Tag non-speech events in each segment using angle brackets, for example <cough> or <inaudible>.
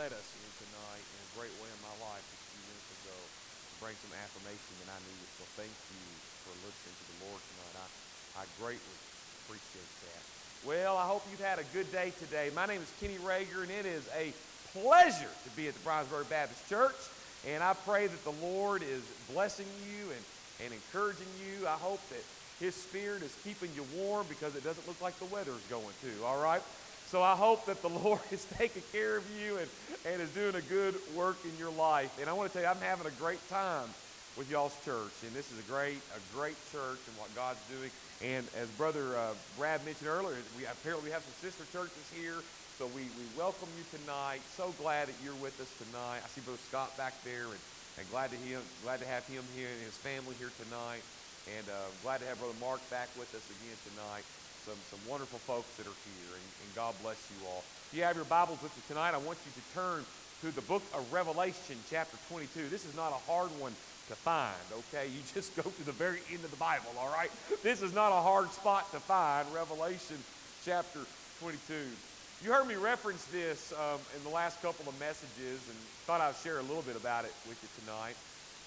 led us in tonight in a great way in my life a few minutes ago to bring some affirmation that I needed. So thank you for listening to the Lord tonight. I, I greatly appreciate that. Well, I hope you've had a good day today. My name is Kenny Rager, and it is a pleasure to be at the Brownsburg Baptist Church. And I pray that the Lord is blessing you and, and encouraging you. I hope that His Spirit is keeping you warm because it doesn't look like the weather is going to, all right? So I hope that the <laughs> Lord is taking care of you and, and is doing a good work in your life. And I want to tell you, I'm having a great time with y'all's church. And this is a great, a great church and what God's doing. And as Brother uh, Brad mentioned earlier, we apparently we have some sister churches here. So we, we welcome you tonight. So glad that you're with us tonight. I see Brother Scott back there, and, and glad to him, glad to have him here and his family here tonight. And uh, glad to have Brother Mark back with us again tonight. Some, some wonderful folks that are here, and, and God bless you all. If you have your Bibles with you tonight, I want you to turn to the book of Revelation, chapter 22. This is not a hard one to find, okay? You <laughs> just go to the very end of the Bible, all right? This is not a hard spot to find, Revelation chapter 22. You heard me reference this um, in the last couple of messages and thought I'd share a little bit about it with you tonight.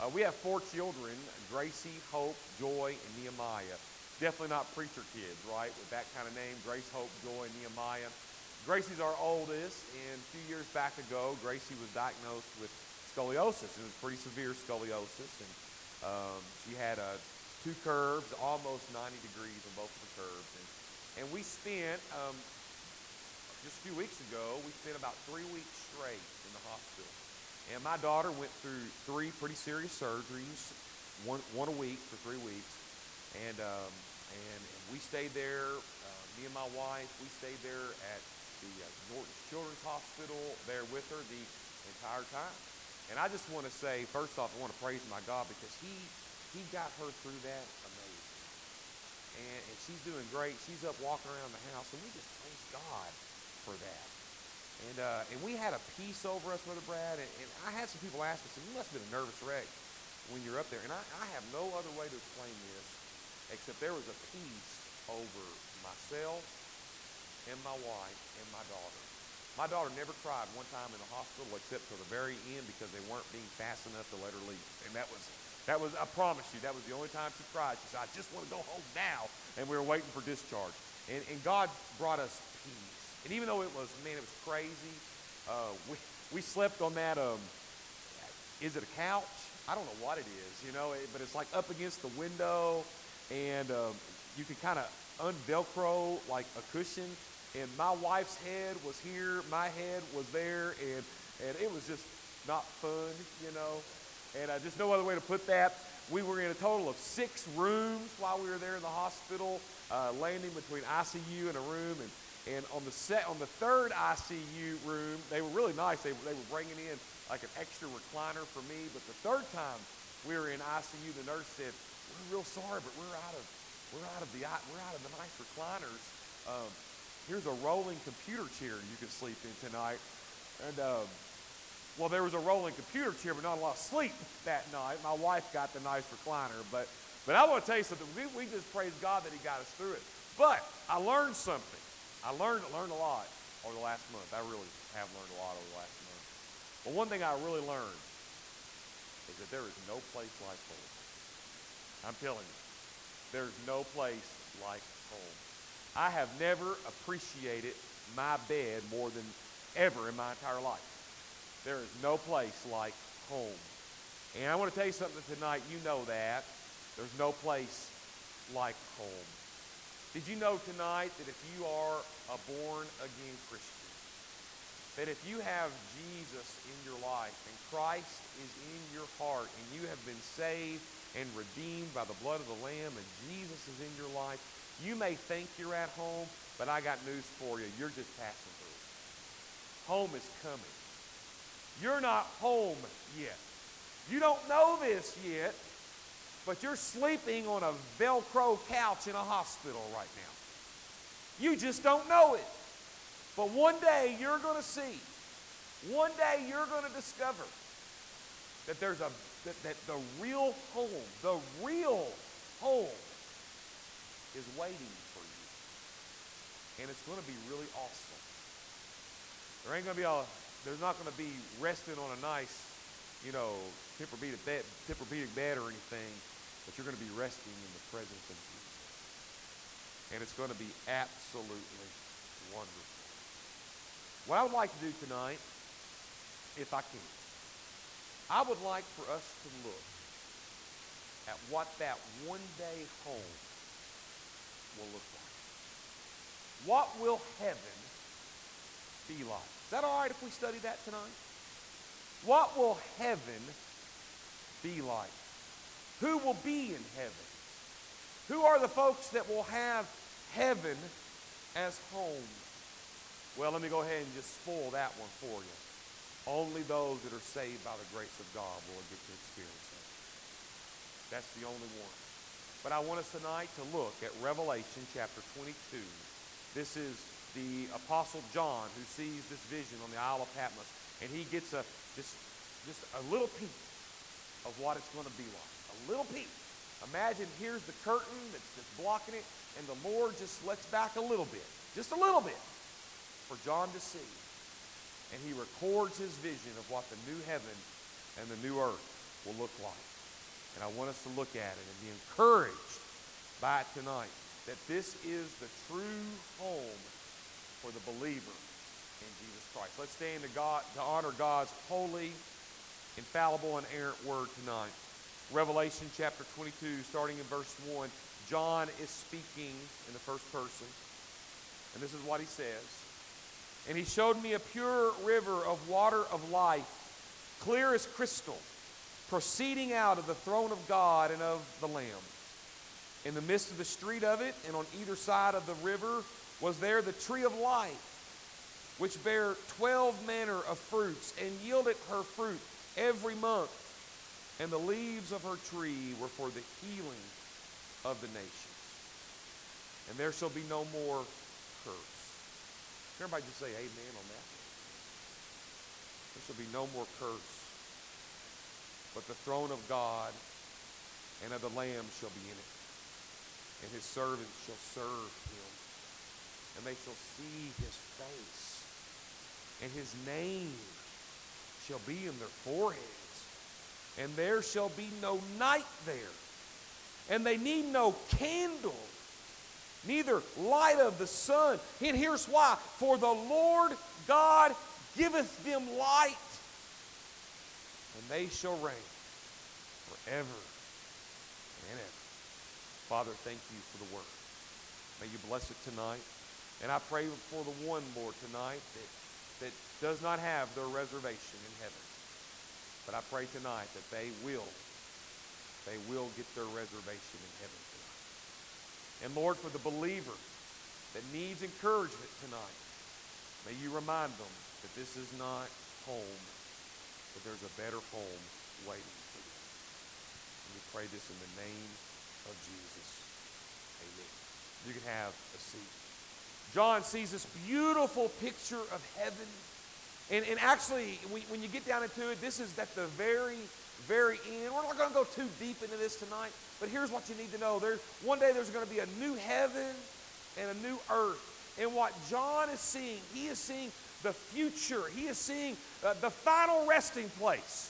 Uh, we have four children Gracie, Hope, Joy, and Nehemiah. Definitely not preacher kids, right? With that kind of name Grace, Hope, Joy, Nehemiah. Gracie's our oldest, and a few years back ago, Gracie was diagnosed with scoliosis. It was pretty severe scoliosis, and um, she had uh, two curves, almost 90 degrees on both of the curves. And, and we spent um, just a few weeks ago, we spent about three weeks straight in the hospital. And my daughter went through three pretty serious surgeries, one, one a week for three weeks. And, um, and, and we stayed there, uh, me and my wife, we stayed there at the uh, Norton Children's Hospital there with her the entire time. And I just want to say, first off, I want to praise my God because he, he got her through that amazing. And, and she's doing great. She's up walking around the house, and we just praise God for that. And, uh, and we had a peace over us, Brother Brad, and, and I had some people ask me, so you must have been a nervous wreck when you're up there. And I, I have no other way to explain this except there was a peace over myself and my wife and my daughter. My daughter never cried one time in the hospital except till the very end because they weren't being fast enough to let her leave. And that was, that was, I promise you, that was the only time she cried. She said, I just want to go home now. And we were waiting for discharge. And, and God brought us peace. And even though it was, man, it was crazy, uh, we, we slept on that, um, is it a couch? I don't know what it is, you know, it, but it's like up against the window, and um, you can kind of unvelcro like a cushion. And my wife's head was here, my head was there, and, and it was just not fun, you know. And uh, just no other way to put that. We were in a total of six rooms while we were there in the hospital, uh, landing between ICU and a room, and and on the set, on the third ICU room, they were really nice. They, they were bringing in like an extra recliner for me. But the third time we were in ICU, the nurse said, "We're real sorry, but we're out of we're out of the we're out of the nice recliners. Um, here's a rolling computer chair you can sleep in tonight." And um, well, there was a rolling computer chair, but not a lot of sleep that night. My wife got the nice recliner, but but I want to tell you something. We, we just praise God that He got us through it. But I learned something. I learned learned a lot over the last month. I really have learned a lot over the last month. But one thing I really learned is that there is no place like home. I'm telling you, there's no place like home. I have never appreciated my bed more than ever in my entire life. There is no place like home. And I want to tell you something tonight. You know that. There's no place like home. Did you know tonight that if you are a born again Christian, that if you have Jesus in your life and Christ is in your heart and you have been saved and redeemed by the blood of the Lamb and Jesus is in your life, you may think you're at home, but I got news for you. You're just passing through. Home is coming. You're not home yet. You don't know this yet, but you're sleeping on a Velcro couch in a hospital right now. You just don't know it. But one day you're going to see, one day you're going to discover that there's a that, that the real home, the real home is waiting for you. And it's going to be really awesome. There ain't going to be a there's not going to be resting on a nice, you know, Tempur-Pedic bed, Tempur-Pedic bed or anything, but you're going to be resting in the presence of Jesus. And it's going to be absolutely wonderful. What I would like to do tonight, if I can, I would like for us to look at what that one day home will look like. What will heaven be like? Is that all right if we study that tonight? What will heaven be like? Who will be in heaven? Who are the folks that will have heaven as home? Well, let me go ahead and just spoil that one for you. Only those that are saved by the grace of God will get to experience that. That's the only one. But I want us tonight to look at Revelation chapter 22. This is the Apostle John who sees this vision on the Isle of Patmos, and he gets a just, just a little peek of what it's going to be like. A little peek. Imagine here's the curtain that's, just blocking it, and the Lord just lets back a little bit, just a little bit, for John to see. And he records his vision of what the new heaven and the new earth will look like. And I want us to look at it and be encouraged by it tonight that this is the true home for the believer in Jesus Christ. Let's stand to, God, to honor God's holy, infallible, and errant word tonight. Revelation chapter 22, starting in verse 1. John is speaking in the first person. And this is what he says. And he showed me a pure river of water of life, clear as crystal, proceeding out of the throne of God and of the Lamb. In the midst of the street of it, and on either side of the river, was there the tree of life, which bare twelve manner of fruits, and yielded her fruit every month. And the leaves of her tree were for the healing of the nations. And there shall be no more curse. Everybody just say amen on that. There shall be no more curse. But the throne of God and of the Lamb shall be in it. And his servants shall serve him. And they shall see his face. And his name shall be in their foreheads. And there shall be no night there. And they need no candle, neither light of the sun. And here's why For the Lord God giveth them light, and they shall reign forever and ever. Father, thank you for the word. May you bless it tonight. And I pray for the one, Lord, tonight that, that does not have their reservation in heaven. But I pray tonight that they will, they will get their reservation in heaven. And Lord, for the believer that needs encouragement tonight, may you remind them that this is not home, but there's a better home waiting for them. And we pray this in the name of Jesus. Amen. You can have a seat. John sees this beautiful picture of heaven. And, and actually, when, when you get down into it, this is at the very, very end. We're not going to go too deep into this tonight, but here's what you need to know. There, one day there's going to be a new heaven and a new earth. And what John is seeing, he is seeing the future. He is seeing uh, the final resting place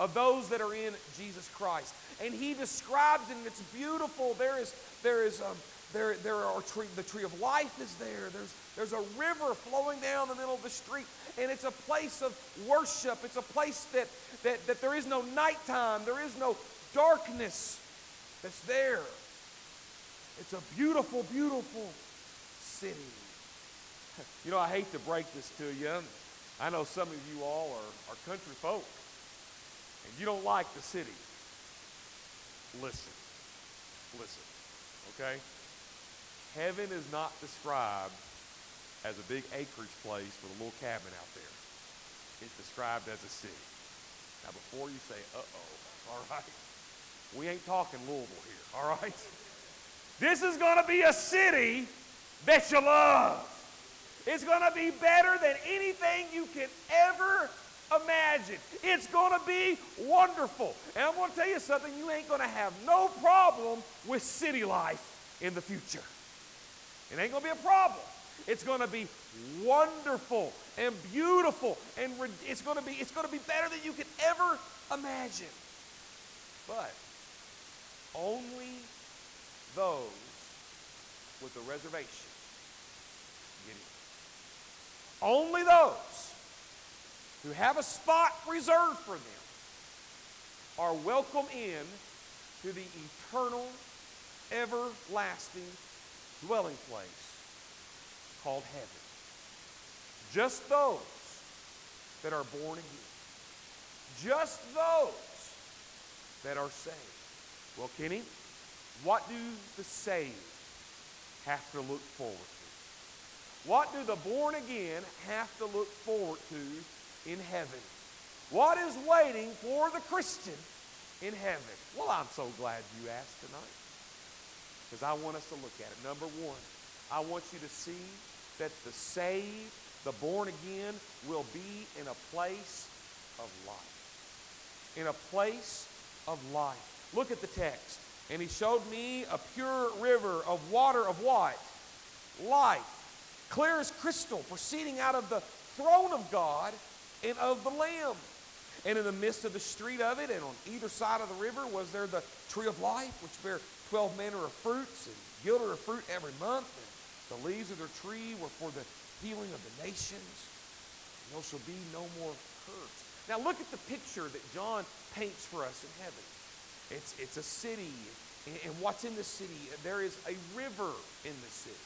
of those that are in Jesus Christ. And he describes it, and it's beautiful. There is, there is um, there, there are tree, the tree of life is there. There's, there's a river flowing down the middle of the street, and it's a place of worship. It's a place that, that, that there is no nighttime, there is no darkness that's there. It's a beautiful, beautiful city. <laughs> You know, I hate to break this to you. I know some of you all are, are country folk, and you don't like the city. Listen, listen, okay? Heaven is not described as a big acreage place with a little cabin out there. It's described as a city. Now, before you say, uh oh, <laughs> all right, we ain't talking Louisville here, all right? This is going to be a city that you love. It's going to be better than anything you can ever imagine. It's going to be wonderful. And I'm going to tell you something you ain't going to have no problem with city life in the future. It ain't going to be a problem. It's going to be wonderful and beautiful and it's going to be it's going to be better than you could ever imagine. But only those with a reservation get in. Only those who have a spot reserved for them are welcome in to the eternal, everlasting dwelling place called heaven. Just those that are born again. Just those that are saved. Well, Kenny, what do the saved have to look forward to? What do the born again have to look forward to in heaven? What is waiting for the Christian in heaven? Well, I'm so glad you asked tonight because I want us to look at it. Number one, I want you to see that the saved, the born again, will be in a place of life. In a place of life. Look at the text. And he showed me a pure river of water of what? Life. Clear as crystal, proceeding out of the throne of God and of the Lamb. And in the midst of the street of it, and on either side of the river, was there the tree of life, which bare twelve manner of fruits, and yielded her fruit every month. And the leaves of their tree were for the healing of the nations. And there shall be no more curse. Now look at the picture that John paints for us in heaven. It's, it's a city, and, what's in the city? There is a river in the city.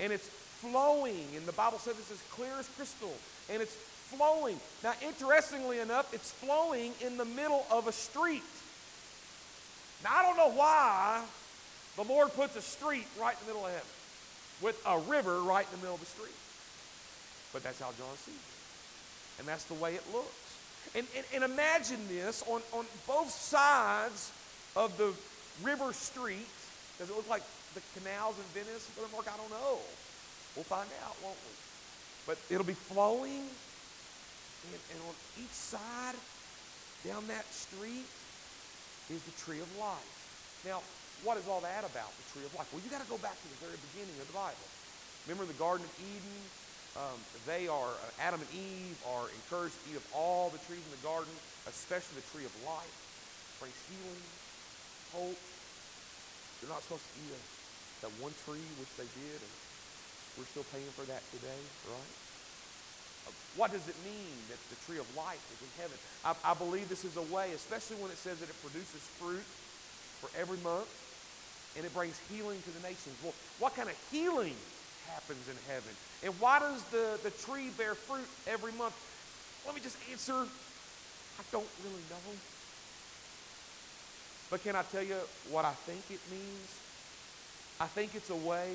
And it's flowing, and the Bible says it's as clear as crystal, and it's flowing. Now, interestingly enough, it's flowing in the middle of a street. Now, I don't know why the Lord puts a street right in the middle of heaven with a river right in the middle of the street. But that's how John sees it. And that's the way it looks. And, and, and imagine this on, on both sides of the river street. Does it look like the canals in Venice? Brother Mark, I don't know. We'll find out, won't we? But it'll be flowing and, and on each side down that street is the tree of life. Now, what is all that about, the tree of life? Well, you got to go back to the very beginning of the Bible. Remember the Garden of Eden? Um, they are, uh, Adam and Eve are encouraged to eat of all the trees in the garden, especially the tree of life. Brings healing, hope. They're not supposed to eat of that one tree, which they did, and we're still paying for that today, right? What does it mean that the tree of life is in heaven? I, I believe this is a way, especially when it says that it produces fruit for every month and it brings healing to the nations. Well, what kind of healing happens in heaven? And why does the, the tree bear fruit every month? Let me just answer I don't really know. But can I tell you what I think it means? I think it's a way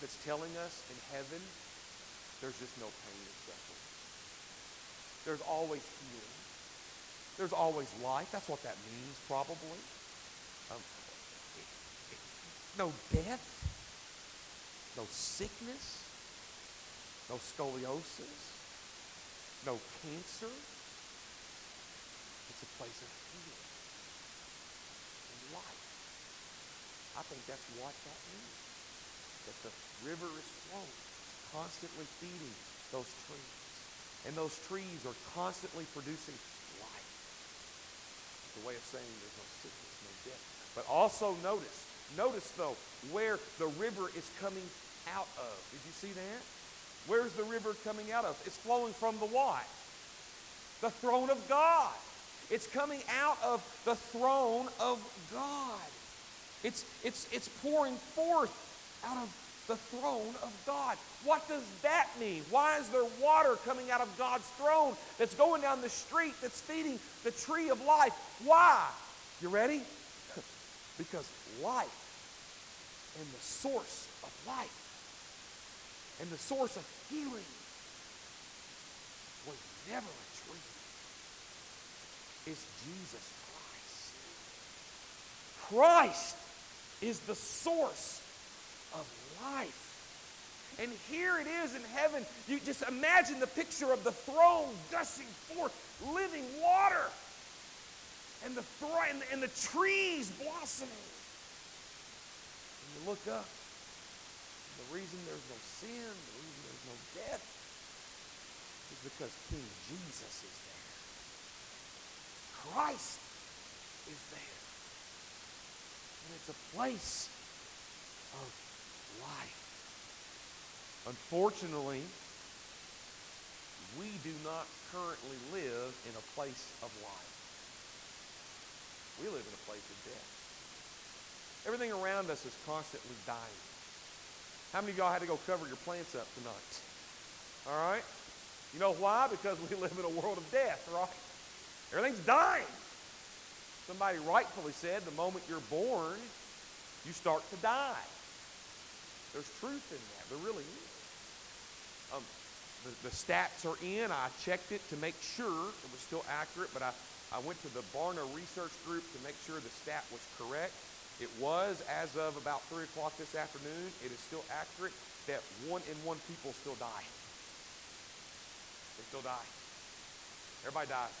that's telling us in heaven there's just no pain and suffering. There's always healing. There's always life. That's what that means, probably. Um, no death, no sickness, no scoliosis, no cancer. It's a place of healing and life. I think that's what that means. That the river is flowing constantly feeding those trees. And those trees are constantly producing life. It's a way of saying there's no sickness, no death. But also notice, notice though, where the river is coming out of. Did you see that? Where's the river coming out of? It's flowing from the what? The throne of God. It's coming out of the throne of God. It's, it's, it's pouring forth out of the throne of God. What does that mean? Why is there water coming out of God's throne that's going down the street that's feeding the tree of life? Why? You ready? Because life and the source of life and the source of healing was never a tree. It's Jesus Christ. Christ is the source of life. And here it is in heaven. You just imagine the picture of the throne gushing forth living water and the, and, and the trees blossoming. And you look up, and the reason there's no sin, the reason there's no death, is because King Jesus is there. Christ is there. And it's a place of life. Unfortunately, we do not currently live in a place of life. We live in a place of death. Everything around us is constantly dying. How many of y'all had to go cover your plants up tonight? All right? You know why? Because we <laughs> live in a world of death, right? Everything's dying. Somebody rightfully said the moment you're born, you start to die. There's truth in that. There really is. Um, the, the stats are in. I checked it to make sure it was still accurate, but I, I went to the Barna Research Group to make sure the stat was correct. It was, as of about 3 o'clock this afternoon, it is still accurate that one in one people still die. They still die. Everybody dies.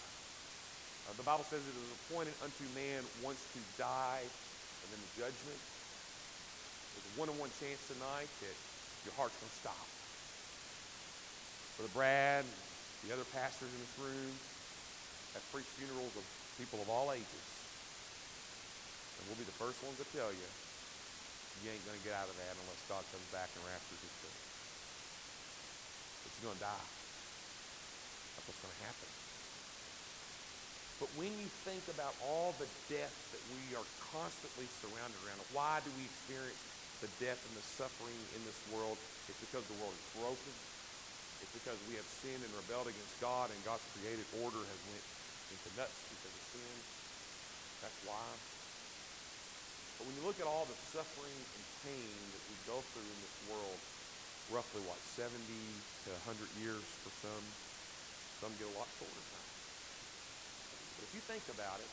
Uh, the Bible says it is appointed unto man once to die and then the judgment. There's a one in one chance tonight that your heart's going to stop. Brother Brad, the other pastors in this room have preached funerals of people of all ages. And we'll be the first ones to tell you, you ain't going to get out of that unless God comes back and raptures his church. But you're going to die. That's what's going to happen. But when you think about all the death that we are constantly surrounded around, why do we experience the death and the suffering in this world? It's because the world is broken. It's because we have sinned and rebelled against God, and God's created order has went into nuts because of sin. That's why. But when you look at all the suffering and pain that we go through in this world, roughly what, 70 to 100 years for some, some get a lot shorter time. But if you think about it,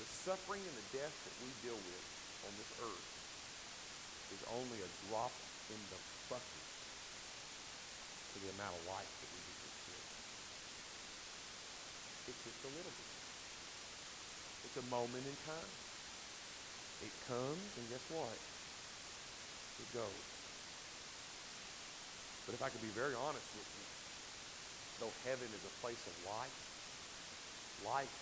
the suffering and the death that we deal with on this earth is only a drop in the bucket to the amount of life that. It's just a little bit. It's a moment in time. It comes, and guess what? It goes. But if I could be very honest with you, though heaven is a place of life, life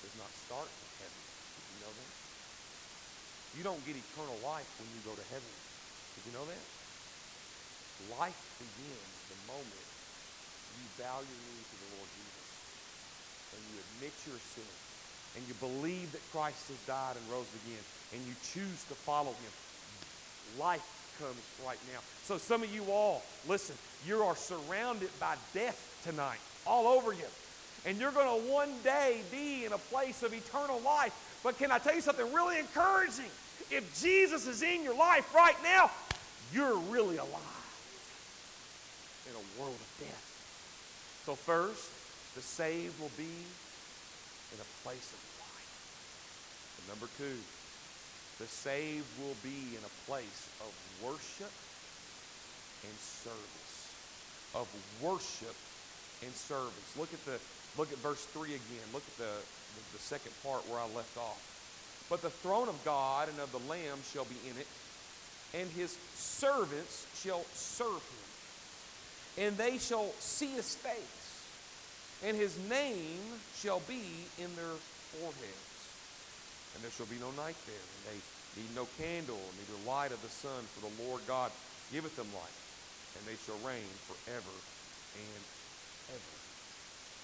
does not start in heaven. Did you know that? You don't get eternal life when you go to heaven. Did you know that? Life begins the moment you bow your knee to the Lord Jesus and you admit your sin and you believe that Christ has died and rose again and you choose to follow him, life comes right now. So, some of you all, listen, you are surrounded by death tonight, all over you. And you're going to one day be in a place of eternal life. But can I tell you something really encouraging? If Jesus is in your life right now, you're really alive in a world of death. So, first, the saved will be in a place of life. And number two, the saved will be in a place of worship and service. Of worship and service. Look at the look at verse 3 again. Look at the, the, the second part where I left off. But the throne of God and of the Lamb shall be in it, and his servants shall serve him. And they shall see his face, and his name shall be in their foreheads. And there shall be no night there, and they need no candle, neither light of the sun, for the Lord God giveth them light, and they shall reign forever and ever.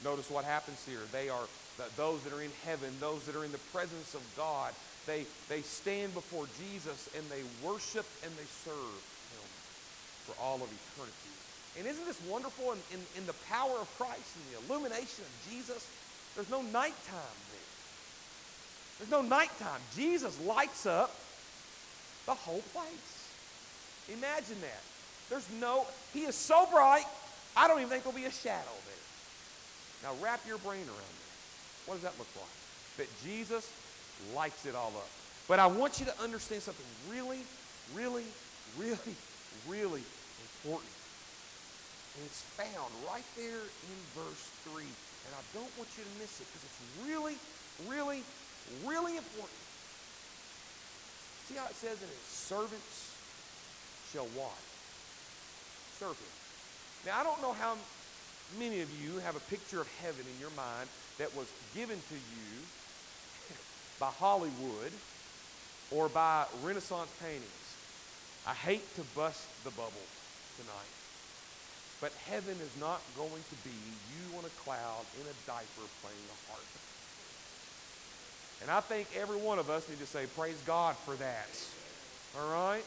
Notice what happens here. They are those that are in heaven, those that are in the presence of God. They, they stand before Jesus and they worship and they serve him for all of eternity. And isn't this wonderful in, in, in the power of Christ and the illumination of Jesus? There's no nighttime there. There's no nighttime. Jesus lights up the whole place. Imagine that. There's no, he is so bright, I don't even think there'll be a shadow there. Now wrap your brain around that. What does that look like? That Jesus lights it all up. But I want you to understand something really, really, really, really important. And it's found right there in verse 3. And I don't want you to miss it because it's really, really, really important. See how it says that his servants shall what? Serve him. Now, I don't know how many of you have a picture of heaven in your mind that was given to you <laughs> by Hollywood or by Renaissance paintings. I hate to bust the bubble tonight, but heaven is not going to be you on a cloud in a diaper playing a harp. And I think every one of us need to say, Praise God for that. All right?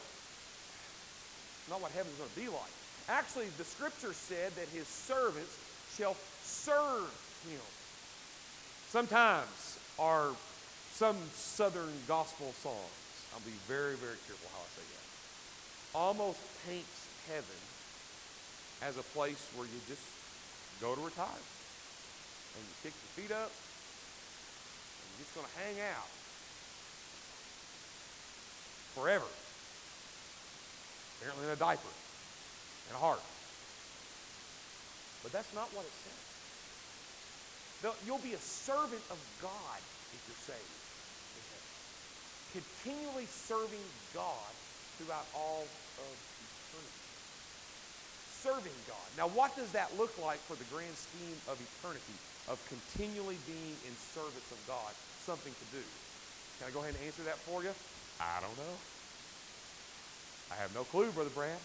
Not what heaven's going to be like. Actually, the scripture said that his servants shall serve him. Sometimes our some southern gospel songs, I'll be very, very careful how I say that, almost paints heaven as a place where you just go to retire. And you kick your feet up, and you're just going to hang out forever. Apparently in a diaper and a heart. But that's not what it says. You'll be a servant of God if you're saved. Continually serving God throughout all of. Serving God. Now, what does that look like for the grand scheme of eternity, of continually being in service of God? Something to do. Can I go ahead and answer that for you? I don't know. I have no clue, Brother Brad.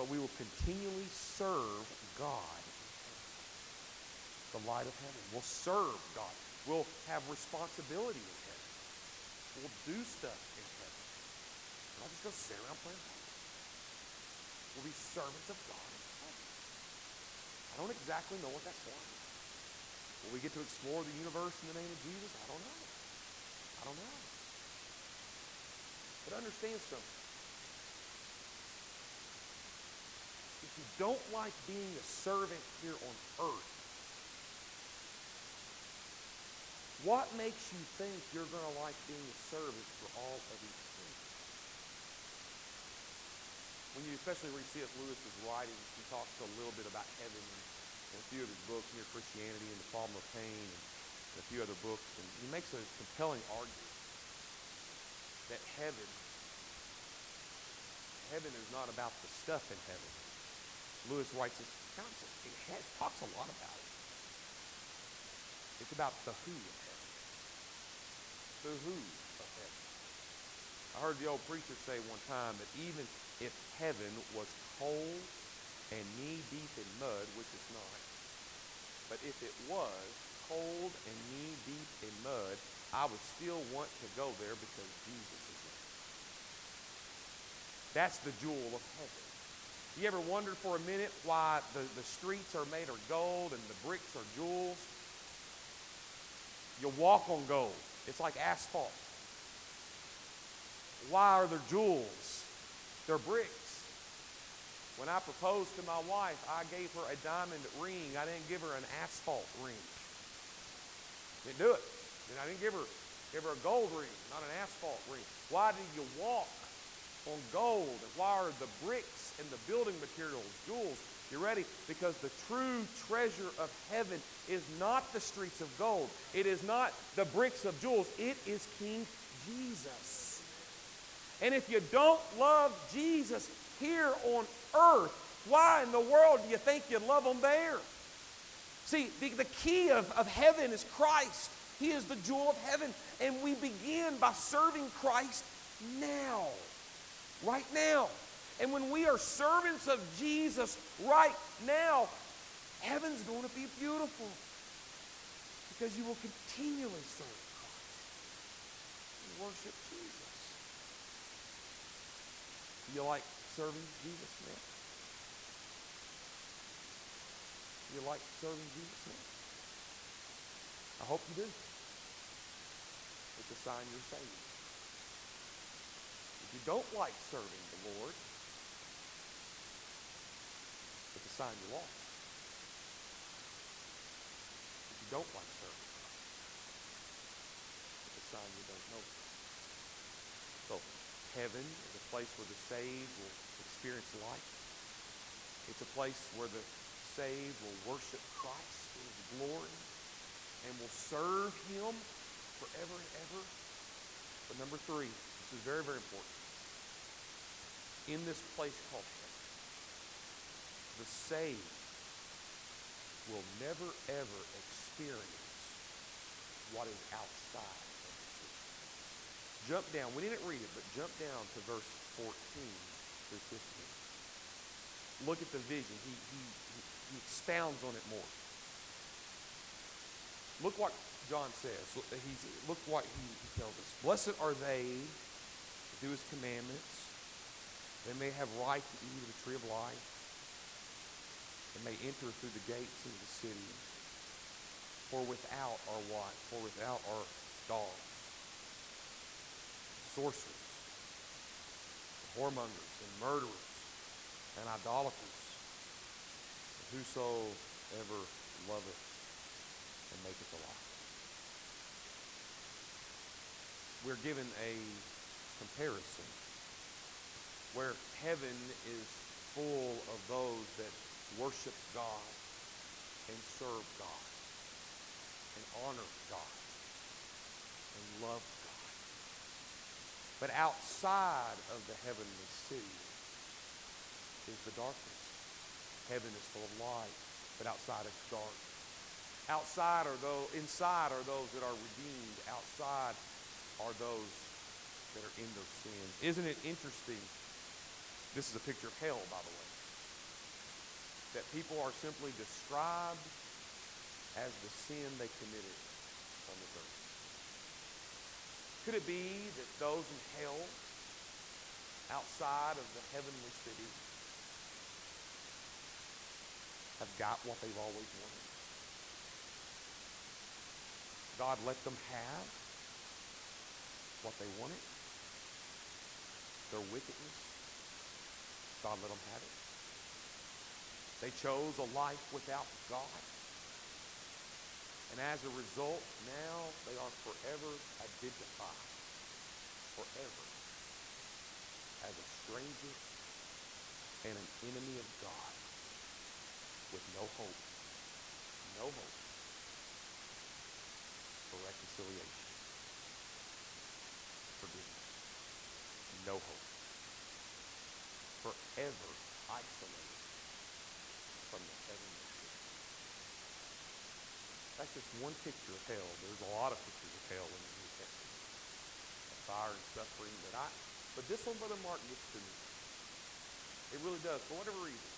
But we will continually serve God the light of heaven. We'll serve God. We'll have responsibility in heaven. We'll do stuff in heaven. We're not just going to sit around playing We'll be servants of God. I don't exactly know what that's like. Will we get to explore the universe in the name of Jesus? I don't know. I don't know. But understand something. If you don't like being a servant here on earth, What makes you think you're going to like being a servant for all of eternity? When you, especially read C.S. Lewis's writings, he talks a little bit about heaven and, and a few of his books, Mere Christianity and The Problem of Pain, and, and a few other books, and he makes a compelling argument that heaven, heaven is not about the stuff in heaven. Lewis writes this, it talks a lot about it. It's about the who of heaven the who of heaven. I heard the old preacher say one time that even if heaven was cold and knee deep in mud, which it's not, but if it was cold and knee deep in mud, I would still want to go there because Jesus is there. That's the jewel of heaven. You ever wondered for a minute why the, the streets are made of gold and the bricks are jewels? You walk on gold. It's like asphalt. Why are there jewels? They're bricks. When I proposed to my wife, I gave her a diamond ring. I didn't give her an asphalt ring. Didn't do it. I didn't give her give her a gold ring, not an asphalt ring. Why did you walk on gold? And why are the bricks and the building materials jewels? You ready? Because the true treasure of heaven is not the streets of gold. It is not the bricks of jewels. It is King Jesus. And if you don't love Jesus here on earth, why in the world do you think you love him there? See, the, the key of, of heaven is Christ. He is the jewel of heaven. And we begin by serving Christ now. Right now. And when we are servants of Jesus right now, heaven's going to be beautiful because you will continually serve Christ and worship Jesus. You like serving Jesus now? You like serving Jesus now? I hope you do. It's a sign you're saved. If you don't like serving the Lord, it's a sign you're lost. If you don't like serving it's a sign you don't know So heaven is a place where the saved will experience life. It's a place where the saved will worship Christ in his glory and will serve him forever and ever. But number three, this is very, very important. in this place called heaven, the saved will never ever experience what is outside. Jump down. We didn't read it, but jump down to verse 14 through 15. Look at the vision. He, he, he expounds on it more. Look what John says. Look, he's, look what he, he tells us. Blessed are they who do his commandments. They may have right to eat of the tree of life and may enter through the gates into the city. For without are what? For without are dogs, sorcerers, whoremongers, and murderers, and idolaters, and whosoever loveth and maketh a lie. We're given a comparison where heaven is full of those that worship God and serve God and honor God and love. But outside of the heavenly city is the darkness. Heaven is full of light, but outside it's dark. Outside are those, inside are those that are redeemed. Outside are those that are in their sin. Isn't it interesting? This is a picture of hell, by the way that people are simply described as the sin they committed on this earth. Could it be that those in hell, outside of the heavenly city, have got what they've always wanted? God let them have what they wanted, their wickedness. God let them have it. They chose a life without God. And as a result, now they are forever identified, forever, as a stranger and an enemy of God. With no hope, no hope. For reconciliation, forgiveness, no hope, forever isolated from the heavenly. That's just one picture of hell. There's a lot of pictures of hell in the New Testament. Of fire and suffering, but I but this one, Brother Mark, gets to me. It really does, for whatever reason.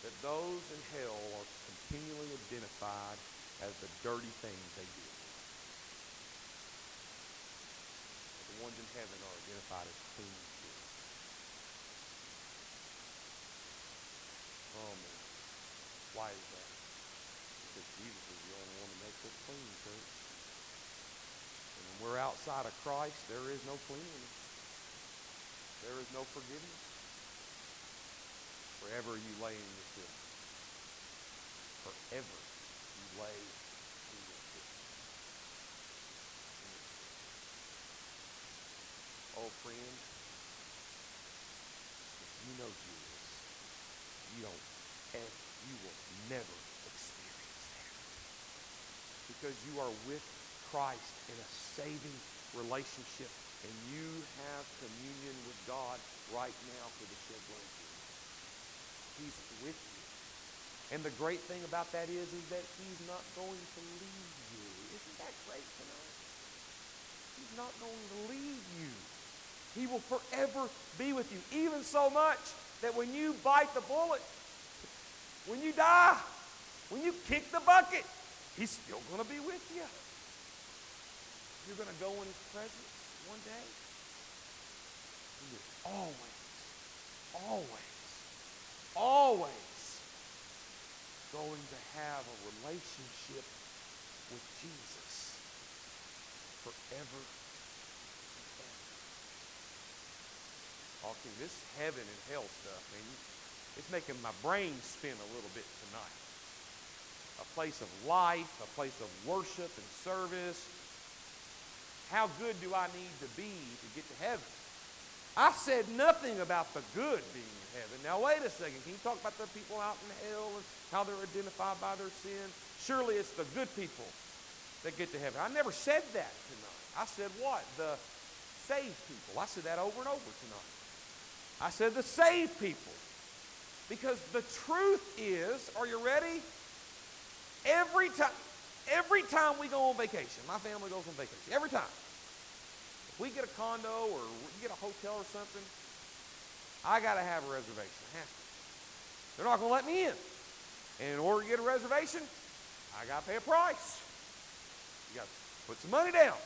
That those in hell are continually identified as the dirty things they did. But the ones in heaven are identified as clean Oh man. Why is that? Because Jesus is the only one that makes us clean, church. And when we're outside of Christ, there is no cleanliness. There is no forgiveness. Forever you lay in your sin. Forever you lay in your sin. Oh, friend, if you know Jesus, you don't ever, you will never. Because you are with Christ in a saving relationship and you have communion with God right now for the shed blood. He's with you. And the great thing about that is, is that he's not going to leave you. Isn't that great tonight? He's not going to leave you. He will forever be with you, even so much that when you bite the bullet, when you die, when you kick the bucket, He's still going to be with you. You're going to go in His presence one day. He is always, always, always going to have a relationship with Jesus forever talking. This heaven and hell stuff, man, it's making my brain spin a little bit tonight. A place of life, a place of worship and service. How good do I need to be to get to heaven? I said nothing about the good being in heaven. Now, wait a second. Can you talk about the people out in hell and how they're identified by their sin? Surely it's the good people that get to heaven. I never said that tonight. I said what? The saved people. I said that over and over tonight. I said the saved people. Because the truth is, are you ready? Every time, every time we go on vacation, my family goes on vacation, every time. If we get a condo or we get a hotel or something, I got to have a reservation. Have to. They're not going to let me in. And in order to get a reservation, I got to pay a price. You got to put some money down.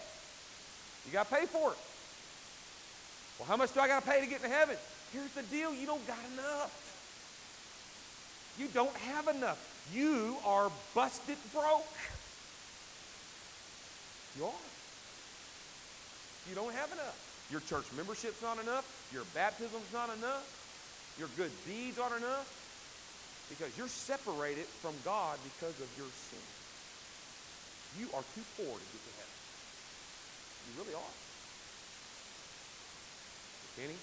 You got to pay for it. Well, how much do I got to pay to get into heaven? Here's the deal you don't got enough. You don't have enough. You are busted broke. You are. You don't have enough. Your church membership's not enough. Your baptism's not enough. Your good deeds aren't enough. Because you're separated from God because of your sin. You are too poor to get to heaven. You really are. Kenny,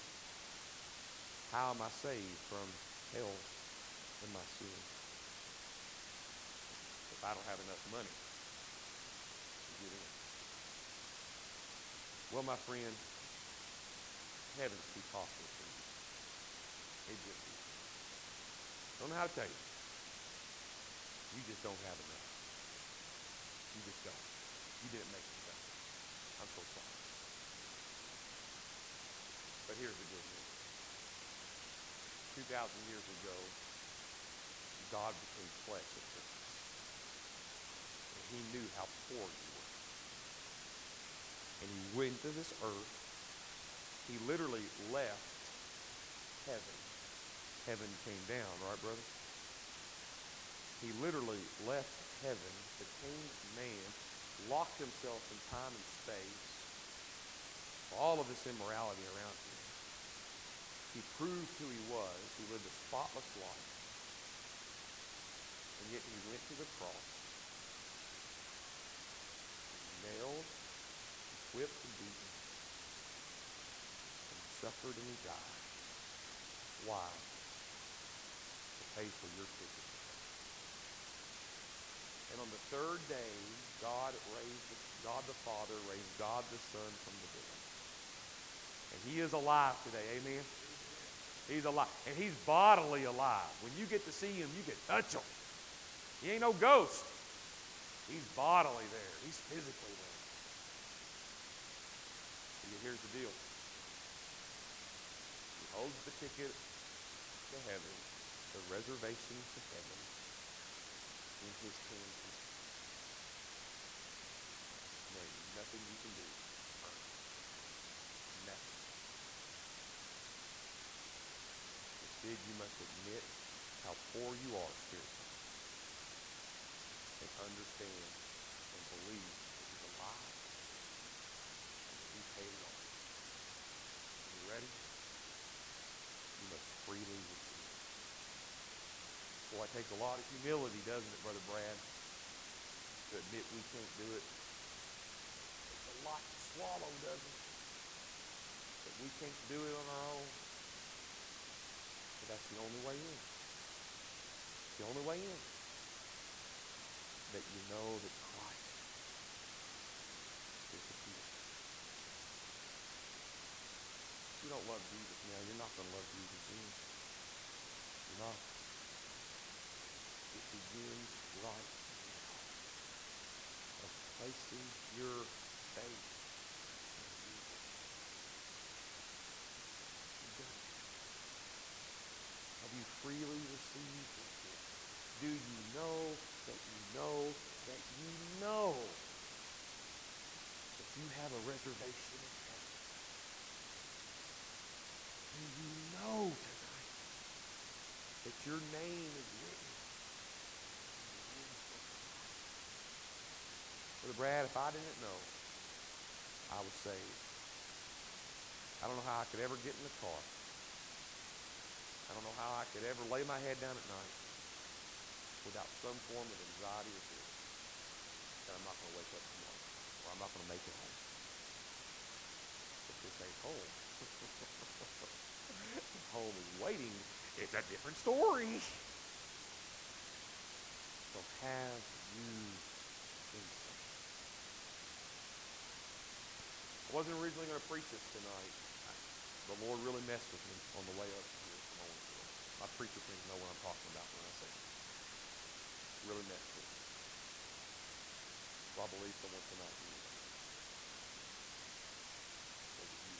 how am I saved from hell and my sin? I don't have enough money to get in. Well, my friend, heaven's too costly for you. It just is. Don't know how to tell you. You just don't have enough. You just don't. You didn't make it enough. I'm so sorry. But here's the good news. 2,000 years ago, God became flesh at Christmas. He knew how poor you were. And he went to this earth. He literally left heaven. Heaven came down, right, brother? He literally left heaven, became man, locked himself in time and space, all of this immorality around him. He proved who he was. He lived a spotless life. And yet he went to the cross, nailed, whipped, and beaten, and suffered and he died. Why? To pay for your ticket. And on the third day, God raised, God the Father raised God the Son from the dead. And he is alive today. Amen. He's alive. And he's bodily alive. When you get to see him, you can touch him. He ain't no ghost. He's bodily there. He's physically there. And here's the deal. He holds the ticket to heaven, the reservation to heaven, in his hands. There ain't nothing you can do. Nothing. Instead, you must admit how poor you are spiritually and understand and believe that he's alive and that he paid it all. Are you ready? You must freely receive. Boy, it takes a lot of humility, doesn't it, Brother Brad, to admit we can't do it. It takes a lot to swallow, doesn't it? That we can't do it on our own. But that's the only way in. It's the only way in. That you know that Christ is the key. If you don't love Jesus now, you're not going to love Jesus then. You're not. It begins right now of placing your faith in Jesus. Have you freely received? Do you know that you know that you know that you have a reservation in heaven? Do you know tonight that your name is written? Brother Brad, if I didn't know, I was saved. I don't know how I could ever get in the car. I don't know how I could ever lay my head down at night without some form of anxiety or fear that I'm not going to wake up tomorrow or I'm not going to make it home. But this ain't home. <laughs> home is waiting. It's a different story. So have you been saved? I wasn't originally going to preach this tonight. The Lord really messed with me on the way up here. My preacher friends know what I'm talking about when I say it. Really messed with me. So I believe someone tonight here. Was it you?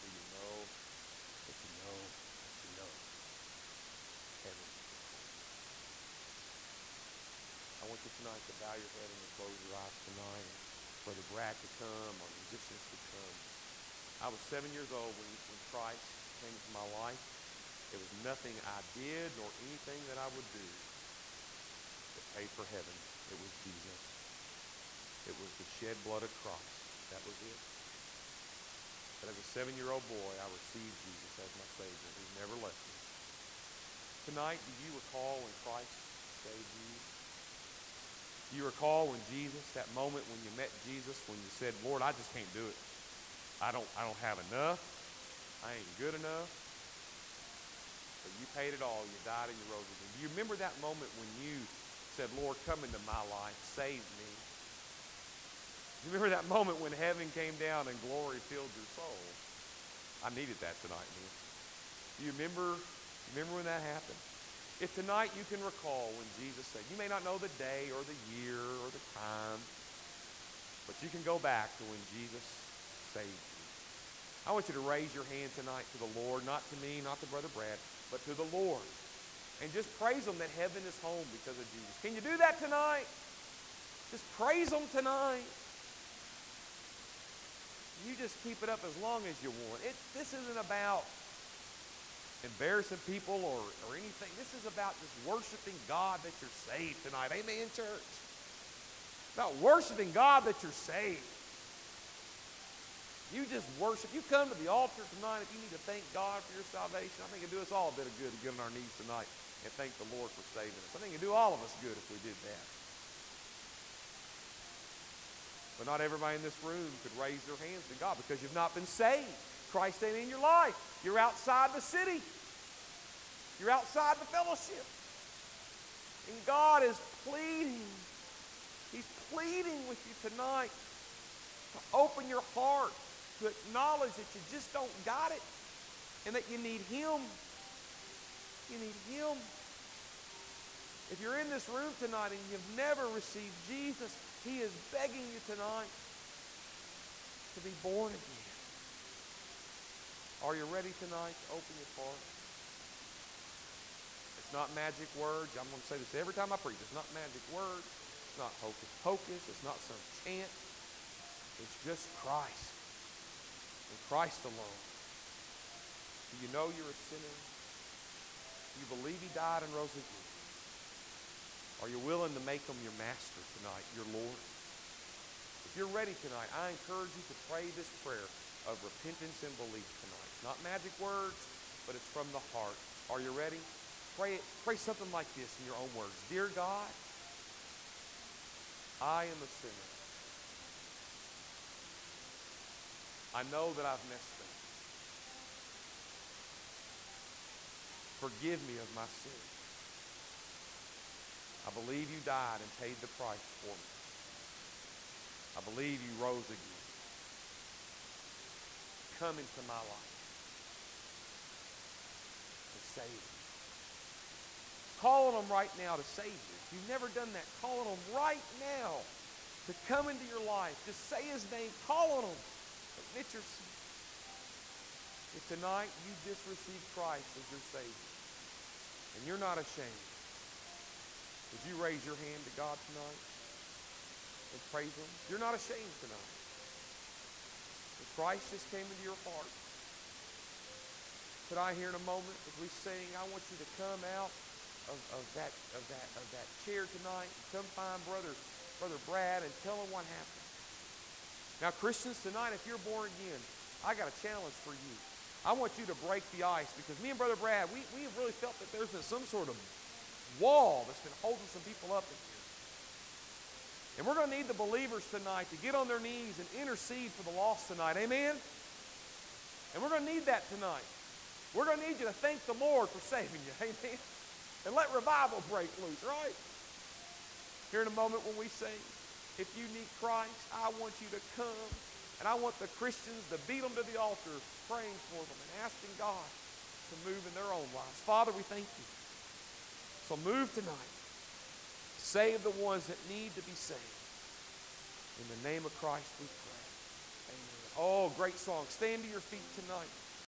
Do you know that you know that you know heaven? I want you tonight to bow your head and close your eyes tonight. And Brother Brad to come, our musicians to come. I was seven years old when, when Christ came into my life. There was nothing I did nor anything that I would do paid for heaven. It was Jesus. It was the shed blood of Christ. That was it. But as a seven-year-old boy, I received Jesus as my Savior. He's never left me. Tonight, do you recall when Christ saved you? Do you recall when Jesus, that moment when you met Jesus, when you said, Lord, I just can't do it. I don't, I don't have enough. I ain't good enough. But you paid it all. You died and you rose again. Do you remember that moment when you said, Lord, come into my life. Save me. You remember that moment when heaven came down and glory filled your soul? I needed that tonight, man. Do you remember, remember when that happened? If tonight you can recall when Jesus said, you may not know the day or the year or the time, but you can go back to when Jesus saved you. I want you to raise your hand tonight to the Lord, not to me, not to Brother Brad, but to the Lord. And just praise Him that heaven is home because of Jesus. Can you do that tonight? Just praise Him tonight. You just keep it up as long as you want. It, this isn't about embarrassing people or, or anything. This is about just worshiping God that you're saved tonight. Amen, church? About worshiping God that you're saved. You just worship. You come to the altar tonight if you need to thank God for your salvation. I think it'd do us all a bit of good to get on our knees tonight and thank the Lord for saving us. I think it'd do all of us good if we did that. But not everybody in this room could raise their hands to God because you've not been saved. Christ ain't in your life. You're outside the city. You're outside the fellowship. And God is pleading. He's pleading with you tonight to open your heart to acknowledge that you just don't got it and that you need Him. You need Him. If you're in this room tonight and you've never received Jesus, He is begging you tonight to be born again. Are you ready tonight to open your heart? It's not magic words. I'm going to say this every time I preach. It's not magic words. It's not hocus pocus. It's not some chant. It's just Christ and Christ alone. Do you know you're a sinner? Do you believe he died and rose again? Are you willing to make him your master tonight, your Lord? If you're ready tonight, I encourage you to pray this prayer of repentance and belief tonight. Not magic words, but it's from the heart. Are you ready? Pray it, pray something like this in your own words. Dear God, I am a sinner. I know that I've messed up. Forgive me of my sin. I believe you died and paid the price for me. I believe you rose again. Come into my life and save me. Call on him right now to save you. If you've never done that, call on him right now to come into your life. Just say his name. Call on him. Admit your sin. If tonight you just received Christ as your Savior and you're not ashamed, would you raise your hand to God tonight and praise Him? You're not ashamed tonight. If Christ just came into your heart, I hear in a moment as we sing, I want you to come out of, of, that, of, that, of that chair tonight and come find Brother, Brother Brad and tell him what happened. Now, Christians, tonight, if you're born again, I got a challenge for you. I want you to break the ice because me and Brother Brad, we, we have really felt that there's been some sort of wall that's been holding some people up in here. And we're going to need the believers tonight to get on their knees and intercede for the lost tonight. Amen? And we're going to need that tonight. We're going to need you to thank the Lord for saving you. <laughs> Amen? And let revival break loose, right? Here in a moment when we sing, if you need Christ, I want you to come And I want the Christians to beat them to the altar, praying for them and asking God to move in their own lives. Father, we thank you. So move tonight. Save the ones that need to be saved. In the name of Christ we pray. Amen. Oh, great song. Stand to your feet tonight.